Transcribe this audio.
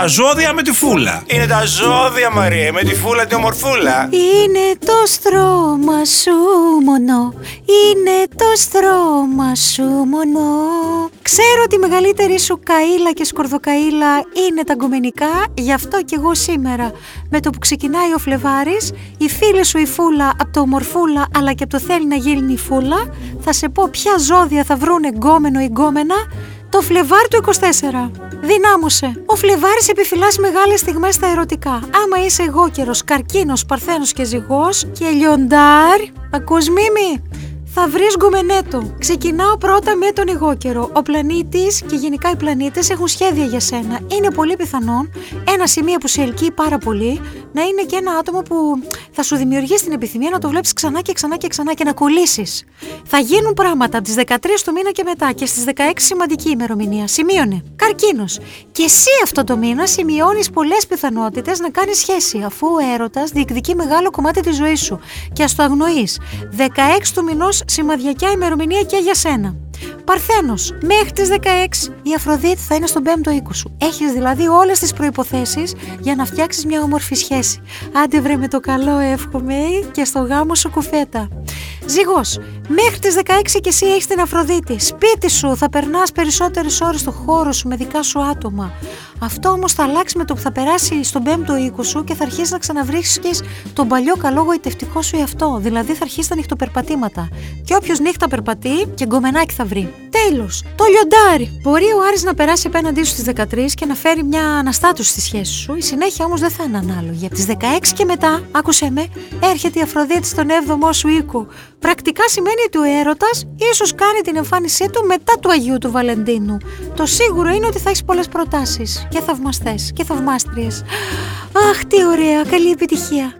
Τα ζώδια με τη φούλα. Είναι τα ζώδια, Μαρία, με τη φούλα τη ομορφούλα. Είναι το στρώμα σου μόνο, είναι το στρώμα σου μόνο. Ξέρω ότι η μεγαλύτερη σου καΐλα και σκορδοκαΐλα είναι τα γκομενικά, γι' αυτό και εγώ σήμερα, με το που ξεκινάει ο Φλεβάρης, η φίλη σου η Φούλα από το ομορφούλα αλλά και από το θέλει να γίνει η Φούλα, θα σε πω ποια ζώδια θα βρούνε γκόμενο ή γκόμενα το Φλεβάρι του 24. Δυνάμωσε. Ο Φλεβάρης επιφυλάσσει μεγάλες στιγμές στα ερωτικά. Άμα είσαι εγώ καιρο, καρκίνος, παρθένος και ζυγός και λιοντάρ. Ακούς μίμη θα βρεις γκουμενέτο. Ξεκινάω πρώτα με τον ηγόκερο. Ο πλανήτης και γενικά οι πλανήτες έχουν σχέδια για σένα. Είναι πολύ πιθανόν ένα σημείο που σε ελκύει πάρα πολύ να είναι και ένα άτομο που θα σου δημιουργήσει την επιθυμία να το βλέπεις ξανά και ξανά και ξανά και να κολλήσεις. Θα γίνουν πράγματα από τις 13 του μήνα και μετά και στις 16 σημαντική ημερομηνία. Σημείωνε. Καρκίνος. Και εσύ αυτό το μήνα σημειώνεις πολλές πιθανότητες να κάνεις σχέση αφού ο έρωτας διεκδικεί μεγάλο κομμάτι της ζωής σου και ας το αγνοείς. 16 του μηνός σημαδιακιά ημερομηνία και για σένα. Παρθένος, μέχρι τις 16 η Αφροδίτη θα είναι στον 5ο οίκο σου. Έχεις δηλαδή όλες τις προποθέσει για να φτιάξεις μια όμορφη σχέση. Άντε βρε με το καλό, εύχομαι και στο γάμο σου κουφέτα. Ζυγός, μέχρι τις 16 και εσύ έχεις την Αφροδίτη. Σπίτι σου θα περνάς περισσότερες ώρες στο χώρο σου με δικά σου άτομα. Αυτό όμως θα αλλάξει με το που θα περάσει στον 5ο οίκο σου και θα αρχίσεις να ξαναβρίσκει τον παλιό καλό γοητευτικό σου εαυτό. Δηλαδή θα αρχίσει τα νυχτοπερπατήματα. Και όποιος νύχτα περπατεί και γκομενάκι θα βρει. Τέλος, το λιοντάρι. Μπορεί ο Άρης να περάσει απέναντί σου στις 13 και να φέρει μια αναστάτωση στη σχέση σου. Η συνέχεια όμως δεν θα είναι ανάλογη. Από τις 16 και μετά, άκουσε με, έρχεται η Αφροδίτη στον 7ο σου οίκο. Πρακτικά σημαίνει ότι ο έρωτας ίσως κάνει την εμφάνισή του μετά του Αγίου του Βαλεντίνου. Το σίγουρο είναι ότι θα έχεις πολλές προτάσεις και θαυμαστές και θαυμάστριες. Αχ, τι ωραία, καλή επιτυχία.